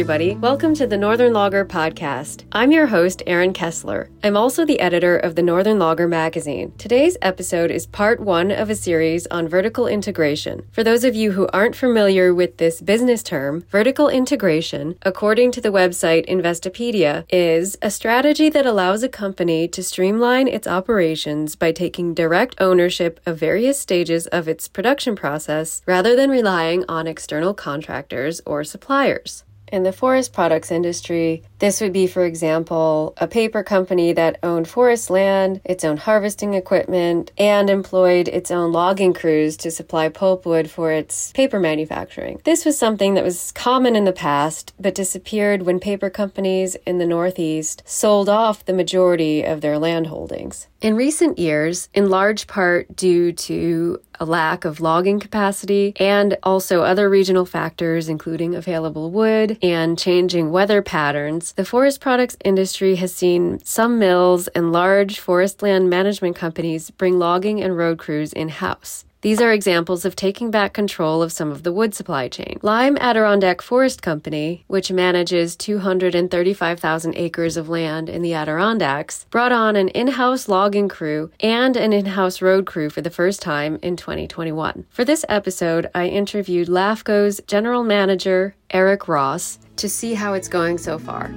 Everybody. Welcome to the Northern Logger Podcast. I'm your host, Erin Kessler. I'm also the editor of the Northern Logger magazine. Today's episode is part one of a series on vertical integration. For those of you who aren't familiar with this business term, vertical integration, according to the website Investopedia, is a strategy that allows a company to streamline its operations by taking direct ownership of various stages of its production process rather than relying on external contractors or suppliers. In the forest products industry, this would be, for example, a paper company that owned forest land, its own harvesting equipment, and employed its own logging crews to supply pulpwood for its paper manufacturing. This was something that was common in the past, but disappeared when paper companies in the Northeast sold off the majority of their land holdings. In recent years, in large part due to a lack of logging capacity and also other regional factors, including available wood and changing weather patterns, the forest products industry has seen some mills and large forest land management companies bring logging and road crews in house. These are examples of taking back control of some of the wood supply chain. Lyme Adirondack Forest Company, which manages 235,000 acres of land in the Adirondacks, brought on an in house logging crew and an in house road crew for the first time in 2021. For this episode, I interviewed LAFCO's general manager, Eric Ross, to see how it's going so far.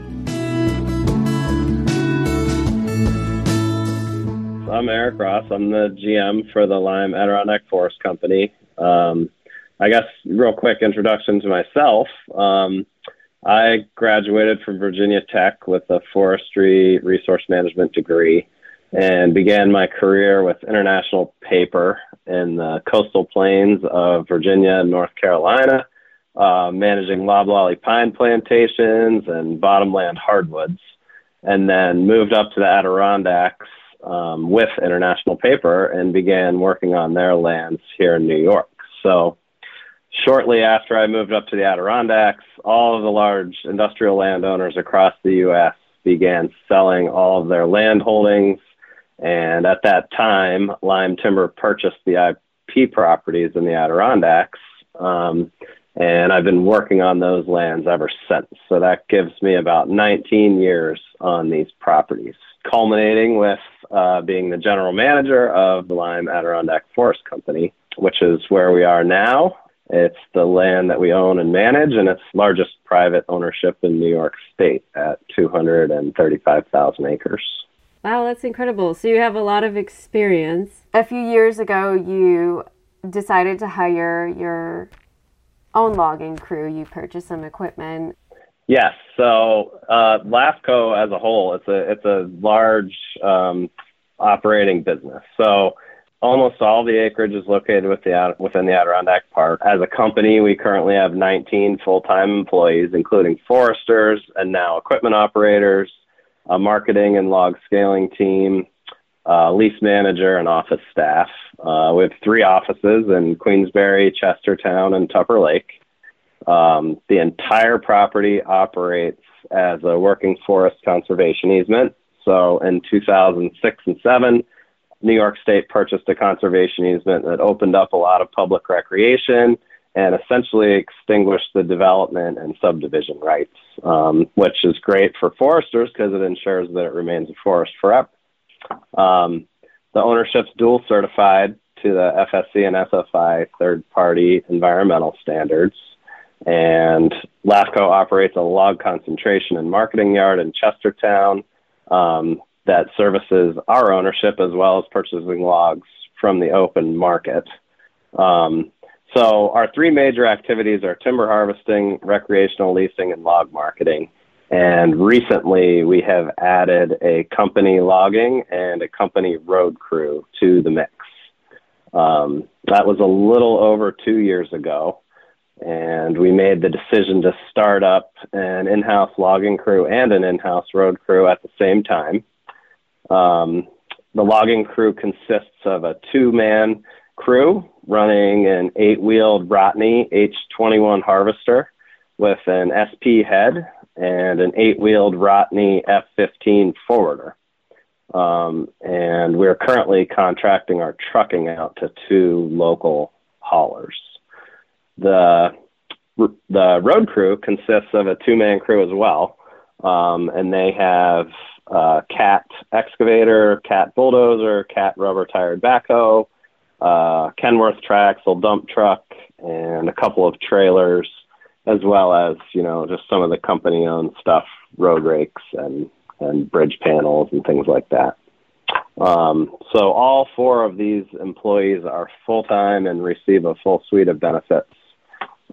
I'm Eric Ross. I'm the GM for the Lyme Adirondack Forest Company. Um, I guess, real quick introduction to myself. Um, I graduated from Virginia Tech with a forestry resource management degree and began my career with International Paper in the coastal plains of Virginia and North Carolina, uh, managing loblolly pine plantations and bottomland hardwoods, and then moved up to the Adirondacks um, with International Paper and began working on their lands here in New York. So, shortly after I moved up to the Adirondacks, all of the large industrial landowners across the U.S. began selling all of their land holdings. And at that time, Lyme Timber purchased the IP properties in the Adirondacks. Um, and I've been working on those lands ever since. So that gives me about 19 years on these properties, culminating with uh, being the general manager of the Lyme Adirondack Forest Company, which is where we are now. It's the land that we own and manage, and it's largest private ownership in New York State at 235,000 acres. Wow, that's incredible. So you have a lot of experience. A few years ago, you decided to hire your own logging crew. You purchased some equipment. Yes. So uh, LAFCO as a whole, it's a it's a large um, operating business. So almost all the acreage is located with the, within the Adirondack Park. As a company, we currently have 19 full-time employees, including foresters and now equipment operators, a marketing and log scaling team, uh, lease manager, and office staff. Uh, we have three offices in Queensbury, Chestertown, and Tupper Lake. Um, the entire property operates as a working forest conservation easement. So in 2006 and 7, New York State purchased a conservation easement that opened up a lot of public recreation and essentially extinguished the development and subdivision rights, um, which is great for foresters because it ensures that it remains a forest forever. Um, the ownership's dual certified to the FSC and SFI third party environmental standards. And LAFCO operates a log concentration and marketing yard in Chestertown um, that services our ownership as well as purchasing logs from the open market. Um, so, our three major activities are timber harvesting, recreational leasing, and log marketing. And recently, we have added a company logging and a company road crew to the mix. Um, that was a little over two years ago and we made the decision to start up an in-house logging crew and an in-house road crew at the same time. Um, the logging crew consists of a two-man crew running an eight-wheeled Rottne H21 harvester with an SP head and an eight-wheeled Rottne F15 forwarder. Um, and we're currently contracting our trucking out to two local haulers. The the road crew consists of a two man crew as well. Um, and they have uh, Cat excavator, Cat bulldozer, Cat rubber tired backhoe, uh, Kenworth Traxel dump truck, and a couple of trailers, as well as you know just some of the company owned stuff, road rakes and and bridge panels and things like that. Um, so all four of these employees are full time and receive a full suite of benefits,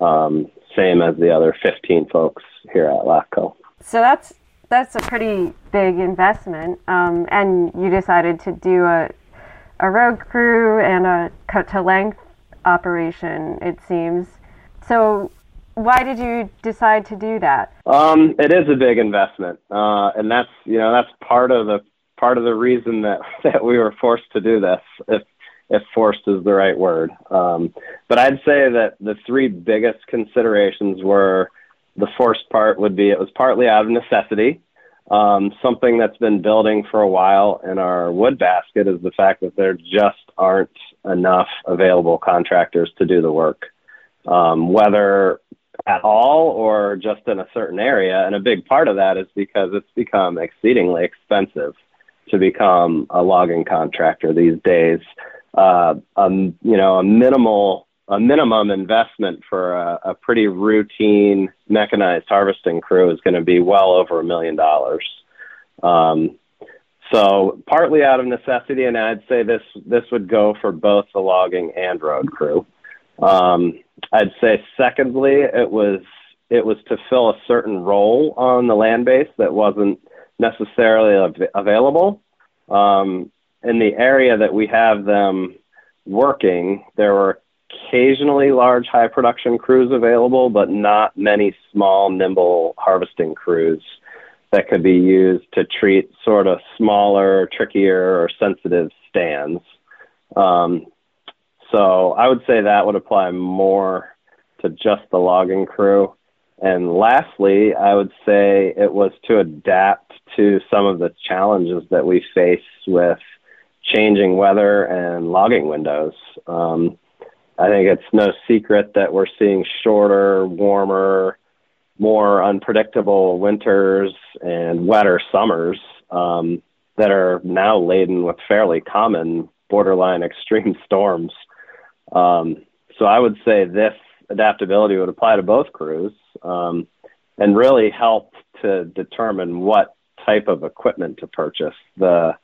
um, same as the other 15 folks here at LAFCO. So that's that's a pretty big investment, um, and you decided to do a a road crew and a cut to length operation. It seems. So why did you decide to do that? Um, it is a big investment, uh, and that's you know that's part of the part of the reason that that we were forced to do this. If if forced is the right word, um, but I'd say that the three biggest considerations were the forced part would be it was partly out of necessity. Um, something that's been building for a while in our wood basket is the fact that there just aren't enough available contractors to do the work, um, whether at all or just in a certain area. And a big part of that is because it's become exceedingly expensive to become a logging contractor these days. Uh, you know, a minimal a minimum investment for a, a pretty routine mechanized harvesting crew is going to be well over a million dollars. Um, so partly out of necessity, and I'd say this this would go for both the logging and road crew. Um, I'd say secondly, it was it was to fill a certain role on the land base that wasn't necessarily av- available. Um, in the area that we have them working, there were occasionally large high production crews available, but not many small, nimble harvesting crews that could be used to treat sort of smaller, trickier, or sensitive stands. Um, so I would say that would apply more to just the logging crew. And lastly, I would say it was to adapt to some of the challenges that we face with changing weather and logging windows. Um, I think it's no secret that we're seeing shorter, warmer, more unpredictable winters and wetter summers um, that are now laden with fairly common borderline extreme storms. Um, so I would say this adaptability would apply to both crews um, and really help to determine what type of equipment to purchase. The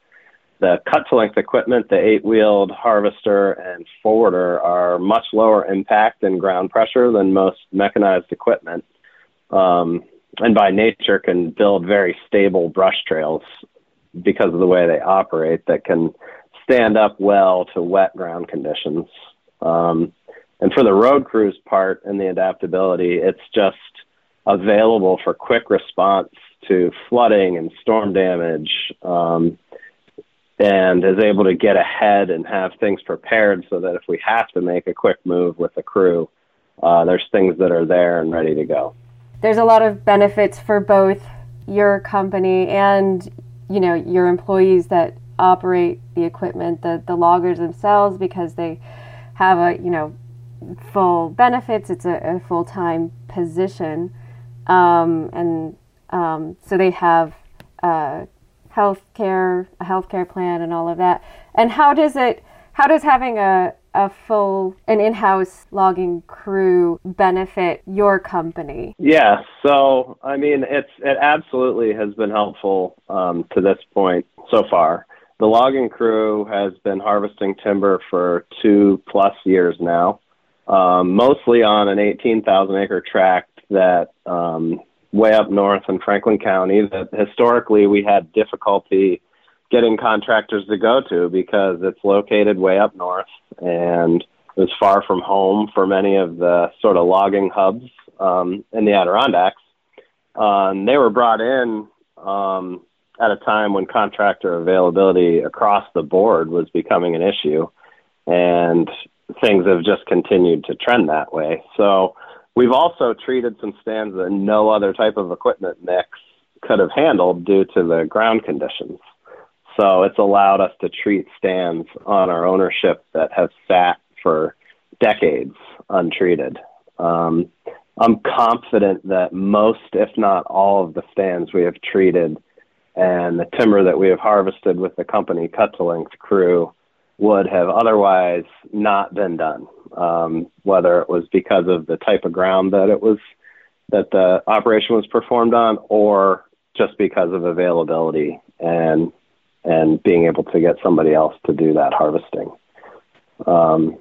the cut to length equipment, the eight wheeled harvester and forwarder are much lower impact and ground pressure than most mechanized equipment. Um, and by nature can build very stable brush trails because of the way they operate that can stand up well to wet ground conditions. Um, and for the road crews part and the adaptability, it's just available for quick response to flooding and storm damage. Um, and is able to get ahead and have things prepared so that if we have to make a quick move with the crew, uh, there's things that are there and ready to go. There's a lot of benefits for both your company and you know your employees that operate the equipment, the the loggers themselves, because they have a you know full benefits. It's a, a full time position, um, and um, so they have. Uh, health care, a health care plan, and all of that. And how does it? How does having a a full an in-house logging crew benefit your company? Yeah, so I mean, it's it absolutely has been helpful um, to this point so far. The logging crew has been harvesting timber for two plus years now, um, mostly on an 18,000 acre tract that um, way up north in Franklin County that historically we had difficulty getting contractors to go to because it's located way up north and it was far from home for many of the sort of logging hubs um, in the Adirondacks. And they were brought in um, at a time when contractor availability across the board was becoming an issue, and things have just continued to trend that way. So We've also treated some stands that no other type of equipment mix could have handled due to the ground conditions. So it's allowed us to treat stands on our ownership that have sat for decades untreated. Um, I'm confident that most, if not all, of the stands we have treated and the timber that we have harvested with the company cut to length crew would have otherwise not been done. Um, whether it was because of the type of ground that it was that the operation was performed on, or just because of availability and and being able to get somebody else to do that harvesting. Um,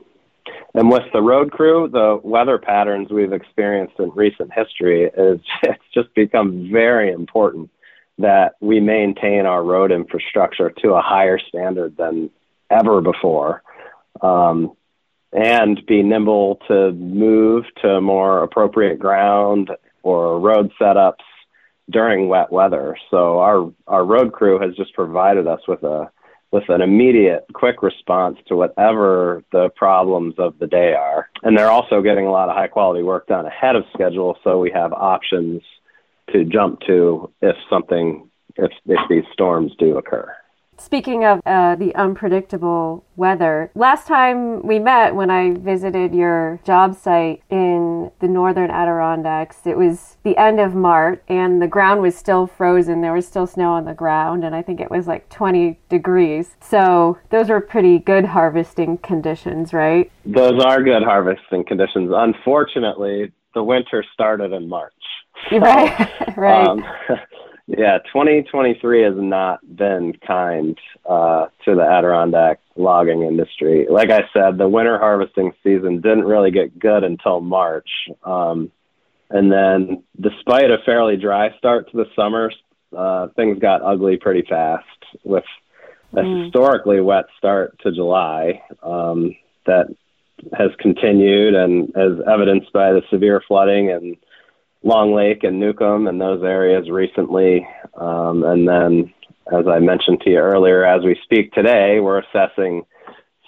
and with the road crew, the weather patterns we've experienced in recent history is it's just become very important that we maintain our road infrastructure to a higher standard than ever before. Um, and be nimble to move to more appropriate ground or road setups during wet weather. So our our road crew has just provided us with a with an immediate quick response to whatever the problems of the day are. And they're also getting a lot of high quality work done ahead of schedule so we have options to jump to if something if if these storms do occur. Speaking of uh, the unpredictable weather, last time we met when I visited your job site in the northern Adirondacks, it was the end of March and the ground was still frozen. There was still snow on the ground, and I think it was like 20 degrees. So those were pretty good harvesting conditions, right? Those are good harvesting conditions. Unfortunately, the winter started in March. right, right. Um, yeah, 2023 has not been kind uh, to the Adirondack logging industry. Like I said, the winter harvesting season didn't really get good until March. Um, and then, despite a fairly dry start to the summer, uh, things got ugly pretty fast with a mm. historically wet start to July um, that has continued and as evidenced by the severe flooding and Long Lake and Newcomb and those areas recently. Um, and then, as I mentioned to you earlier, as we speak today, we're assessing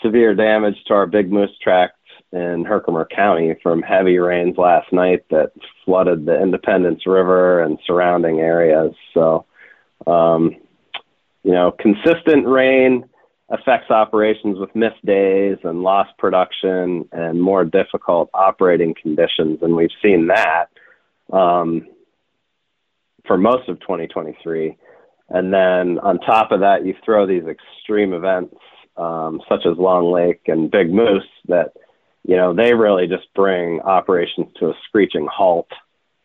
severe damage to our Big Moose tract in Herkimer County from heavy rains last night that flooded the Independence River and surrounding areas. So, um, you know, consistent rain affects operations with missed days and lost production and more difficult operating conditions. And we've seen that um, for most of 2023. And then on top of that, you throw these extreme events um, such as Long Lake and Big Moose that, you know, they really just bring operations to a screeching halt,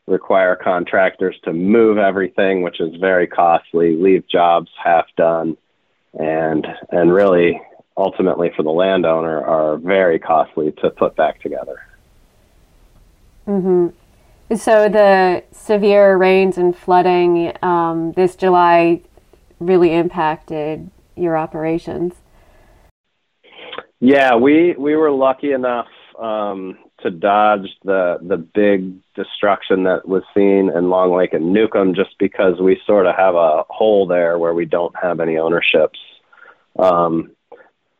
require contractors to move everything, which is very costly, leave jobs half done, and and really ultimately for the landowner are very costly to put back together. Mm-hmm. So the severe rains and flooding um, this July really impacted your operations. Yeah, we we were lucky enough um, to dodge the the big destruction that was seen in Long Lake and Newcomb, just because we sort of have a hole there where we don't have any ownerships. Um,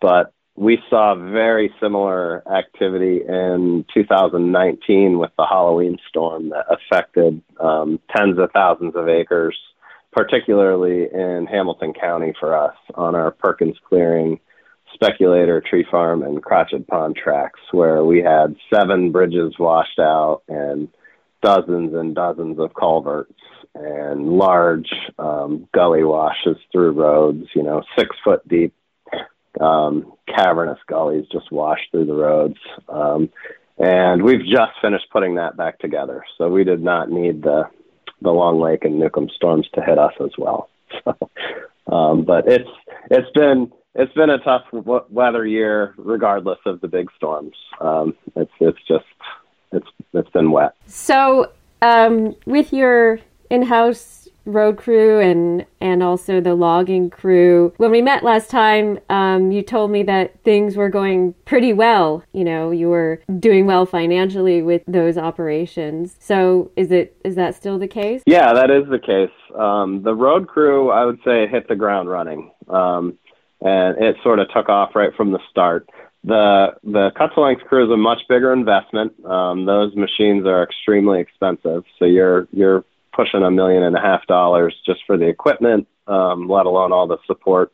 but we saw very similar activity in 2019 with the Halloween storm that affected um, tens of thousands of acres, particularly in Hamilton County for us on our Perkins Clearing, Speculator Tree Farm, and Crotchet Pond tracks, where we had seven bridges washed out and dozens and dozens of culverts and large um, gully washes through roads, you know, six foot deep um, cavernous gullies just wash through the roads. Um, and we've just finished putting that back together. So we did not need the the Long Lake and Newcomb storms to hit us as well. So, um, but it's it's been it's been a tough weather year, regardless of the big storms. Um, it's it's just it's it's been wet. So um, with your in-house road crew and and also the logging crew. When we met last time, um, you told me that things were going pretty well. You know, you were doing well financially with those operations. So is it is that still the case? Yeah, that is the case. Um, the road crew, I would say, hit the ground running, um, and it sort of took off right from the start. The the cut to length crew is a much bigger investment. Um, those machines are extremely expensive, so you're you're pushing a million and a half dollars just for the equipment, um, let alone all the support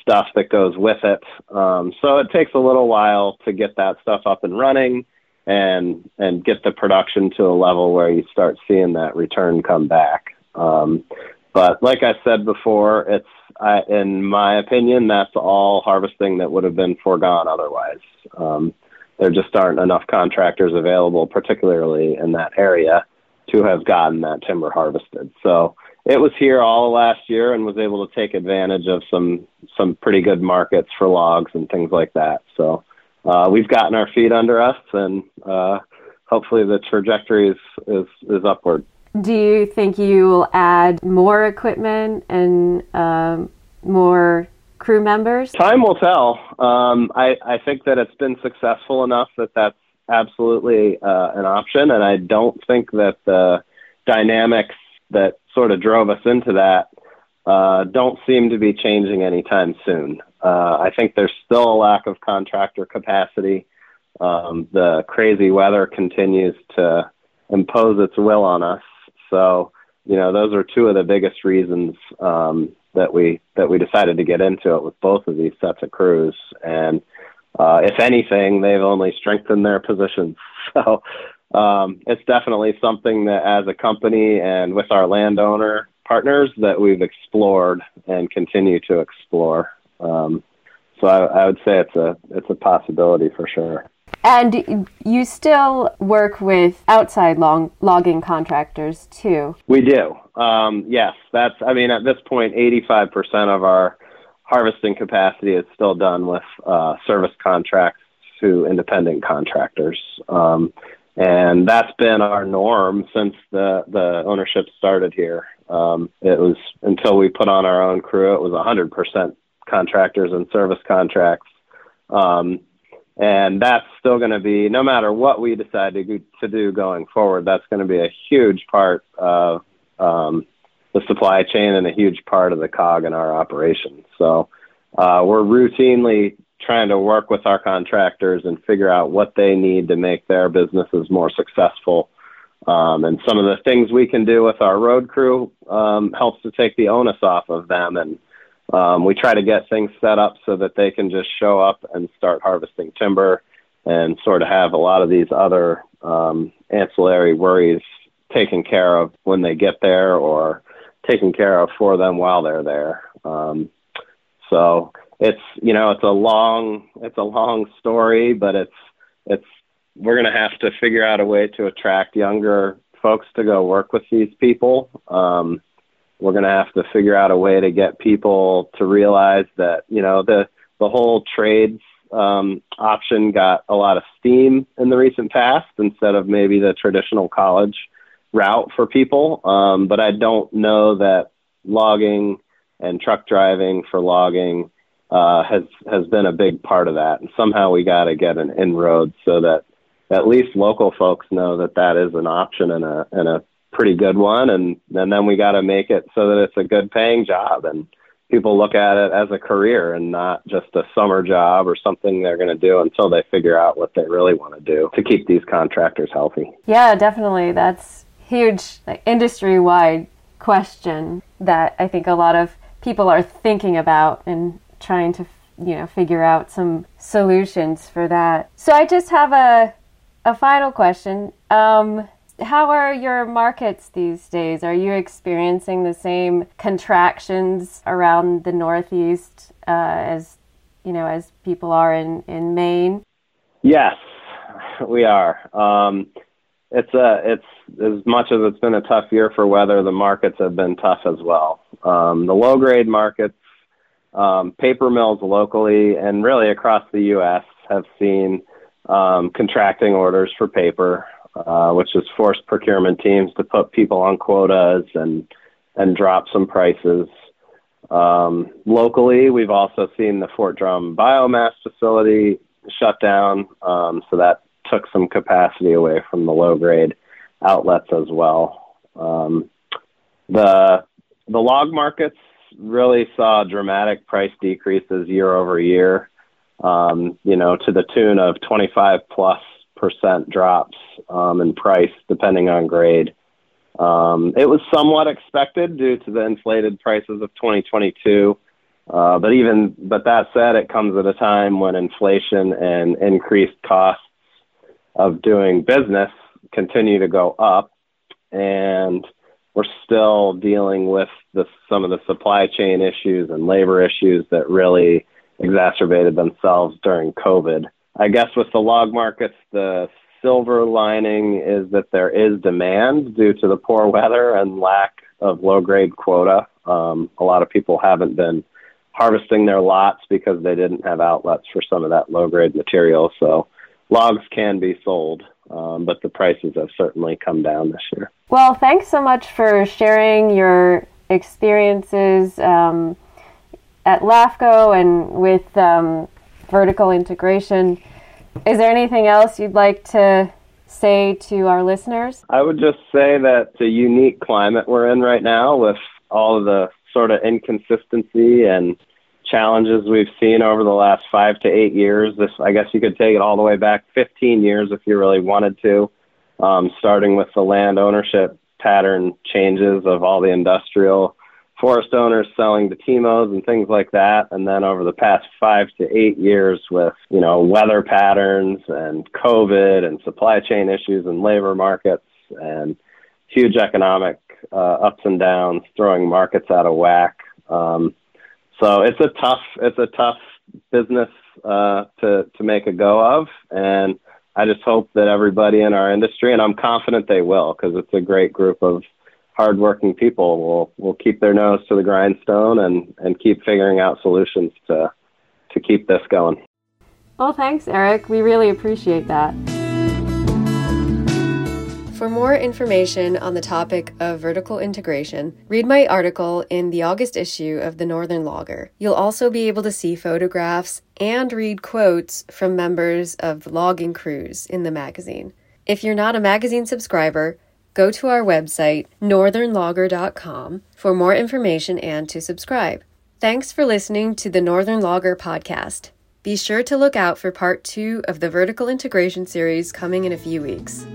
stuff that goes with it. Um, so it takes a little while to get that stuff up and running and and get the production to a level where you start seeing that return come back. Um, but like I said before, it's I, in my opinion that's all harvesting that would have been foregone otherwise. Um, there just aren't enough contractors available, particularly in that area, to have gotten that timber harvested. So it was here all last year and was able to take advantage of some some pretty good markets for logs and things like that. So uh, we've gotten our feet under us, and uh, hopefully the trajectory is, is is upward. Do you think you will add more equipment and um, more crew members? Time will tell. Um, I, I think that it's been successful enough that that's absolutely uh, an option, and I don't think that the dynamics that sort of drove us into that uh, don't seem to be changing anytime soon. Uh, I think there's still a lack of contractor capacity. Um, the crazy weather continues to impose its will on us. So, you know, those are two of the biggest reasons um, that we that we decided to get into it with both of these sets of crews. And uh, if anything, they've only strengthened their positions. So um, it's definitely something that, as a company and with our landowner partners, that we've explored and continue to explore. Um, so I, I would say it's a it's a possibility for sure. And you still work with outside long, logging contractors too? We do. Um, yes, that's. I mean, at this point, 85% of our harvesting capacity is still done with uh, service contracts to independent contractors. Um, and that's been our norm since the, the ownership started here. Um, it was until we put on our own crew, it was 100% contractors and service contracts. Um, and that's still going to be no matter what we decide to, to do going forward that's going to be a huge part of um, the supply chain and a huge part of the cog in our operation. So uh, we're routinely trying to work with our contractors and figure out what they need to make their businesses more successful. Um, and some of the things we can do with our road crew um, helps to take the onus off of them. And um, we try to get things set up so that they can just show up and start harvesting timber and sort of have a lot of these other um, ancillary worries taken care of when they get there or taken care of for them while they're there. Um, so it's you know it's a long it's a long story, but it's it's we're going to have to figure out a way to attract younger folks to go work with these people. Um, we're going to have to figure out a way to get people to realize that you know the the whole trades um, option got a lot of steam in the recent past instead of maybe the traditional college route for people. Um, but I don't know that logging and truck driving for logging uh, has has been a big part of that. And somehow we got to get an inroad so that at least local folks know that that is an option and a and a pretty good one and, and then we got to make it so that it's a good paying job and people look at it as a career and not just a summer job or something they're going to do until they figure out what they really want to do to keep these contractors healthy. Yeah, definitely. That's huge like, industry-wide question that I think a lot of people are thinking about and trying to you know figure out some solutions for that. So I just have a a final question. Um, how are your markets these days? Are you experiencing the same contractions around the Northeast uh, as you know as people are in in Maine? Yes, we are. Um, it's a it's as much as it's been a tough year for weather. The markets have been tough as well. Um, the low grade markets, um, paper mills locally and really across the U.S. have seen um, contracting orders for paper. Uh, which has forced procurement teams to put people on quotas and and drop some prices. Um, locally, we've also seen the Fort Drum biomass facility shut down, um, so that took some capacity away from the low grade outlets as well. Um, the the log markets really saw dramatic price decreases year over year. Um, you know, to the tune of 25 plus percent drops um, in price depending on grade. Um, it was somewhat expected due to the inflated prices of 2022. Uh, but even but that said, it comes at a time when inflation and increased costs of doing business continue to go up, and we're still dealing with the, some of the supply chain issues and labor issues that really exacerbated themselves during COVID. I guess with the log markets, the silver lining is that there is demand due to the poor weather and lack of low grade quota. Um, a lot of people haven't been harvesting their lots because they didn't have outlets for some of that low grade material. So logs can be sold, um, but the prices have certainly come down this year. Well, thanks so much for sharing your experiences um, at LAFCO and with um, vertical integration. Is there anything else you'd like to say to our listeners? I would just say that the unique climate we're in right now with all of the sort of inconsistency and challenges we've seen over the last five to eight years. This, I guess, you could take it all the way back 15 years if you really wanted to, um, starting with the land ownership pattern changes of all the industrial forest owners selling to TIMOs and things like that. And then over the past five to eight years with, you know, weather patterns and COVID and supply chain issues and labor markets and huge economic uh, ups and downs, throwing markets out of whack. Um, so it's a tough it's a tough business uh, to to make a go of, and I just hope that everybody in our industry, and I'm confident they will, because it's a great group of hardworking people, will will keep their nose to the grindstone and and keep figuring out solutions to to keep this going. Well, thanks, Eric. We really appreciate that. For more information on the topic of vertical integration, read my article in the August issue of the Northern Logger. You'll also be able to see photographs and read quotes from members of the logging crews in the magazine. If you're not a magazine subscriber, go to our website, northernlogger.com, for more information and to subscribe. Thanks for listening to the Northern Logger podcast. Be sure to look out for part two of the vertical integration series coming in a few weeks.